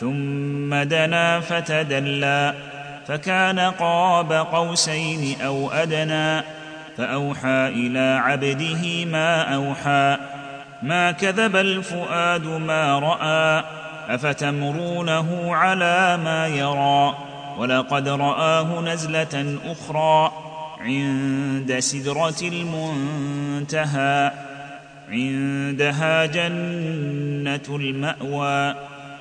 ثم دنا فتدلى فكان قاب قوسين أو أدنى فأوحى إلى عبده ما أوحى ما كذب الفؤاد ما رأى أفتمرونه على ما يرى ولقد رآه نزلة أخرى عند سدرة المنتهى عندها جنة المأوى.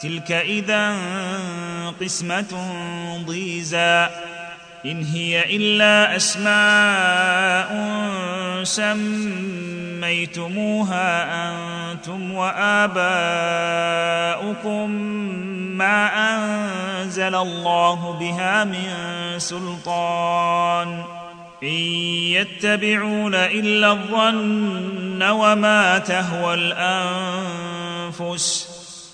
تلك إذا قسمة ضيزى. إن هي إلا أسماء سميتموها أنتم وآباؤكم ما أنزل الله بها من سلطان. إن يتبعون إلا الظن وما تهوى الأنفس.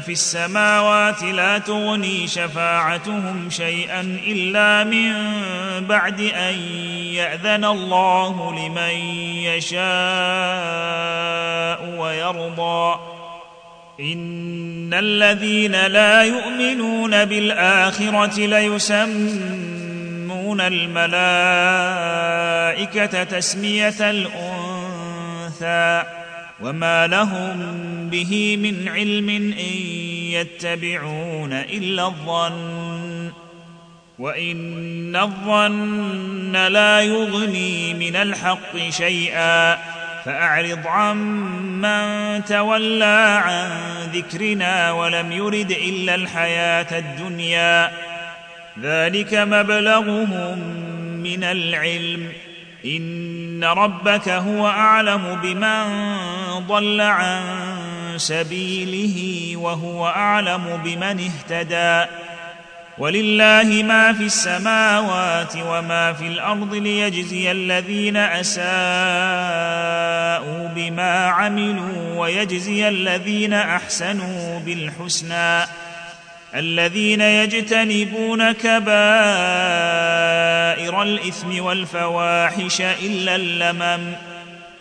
في السماوات لا تغني شفاعتهم شيئا إلا من بعد أن يأذن الله لمن يشاء ويرضى. إن الذين لا يؤمنون بالآخرة ليسمون الملائكة تسمية الأنثى. وما لهم به من علم ان يتبعون الا الظن وان الظن لا يغني من الحق شيئا فاعرض عمن تولى عن ذكرنا ولم يرد الا الحياة الدنيا ذلك مبلغهم من العلم ان ربك هو اعلم بمن ضل عن سبيله وهو أعلم بمن اهتدى. ولله ما في السماوات وما في الأرض ليجزي الذين أساءوا بما عملوا ويجزي الذين أحسنوا بالحسنى. الذين يجتنبون كبائر الإثم والفواحش إلا اللمم.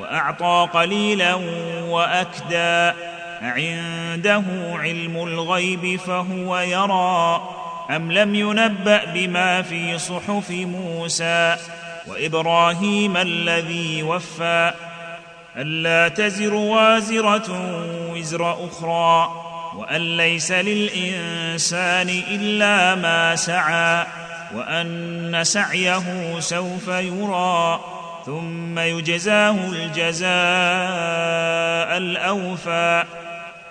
وأعطى قليلا واكدى عنده علم الغيب فهو يرى. أم لم ينبأ بما في صحف موسى وإبراهيم الذي وفى؟ الا تزر وازرة وزر أخرى وأن ليس للإنسان إلا ما سعى وأن سعيه سوف يرى. ثم يجزاه الجزاء الأوفى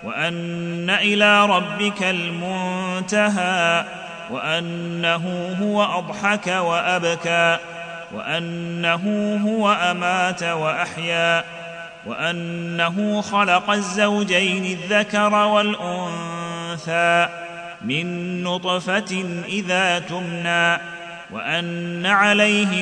وأن إلى ربك المنتهى وأنه هو أضحك وأبكى وأنه هو أمات وأحيا وأنه خلق الزوجين الذكر والأنثى من نطفة إذا تمنى وأن عليه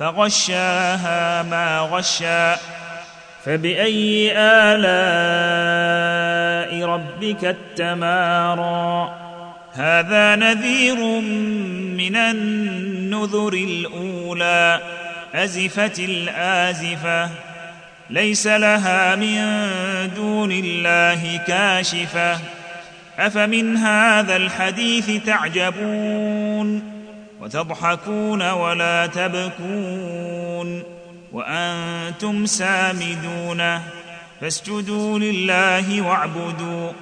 فغشاها ما غشى فبأي آلاء ربك التمارى؟ هذا نذير من النذر الأولى. أزفت الآزفة. ليس لها من دون الله كاشفة. أفمن هذا الحديث تعجبون؟ وتضحكون ولا تبكون وأنتم سامدون فاسجدوا لله واعبدوا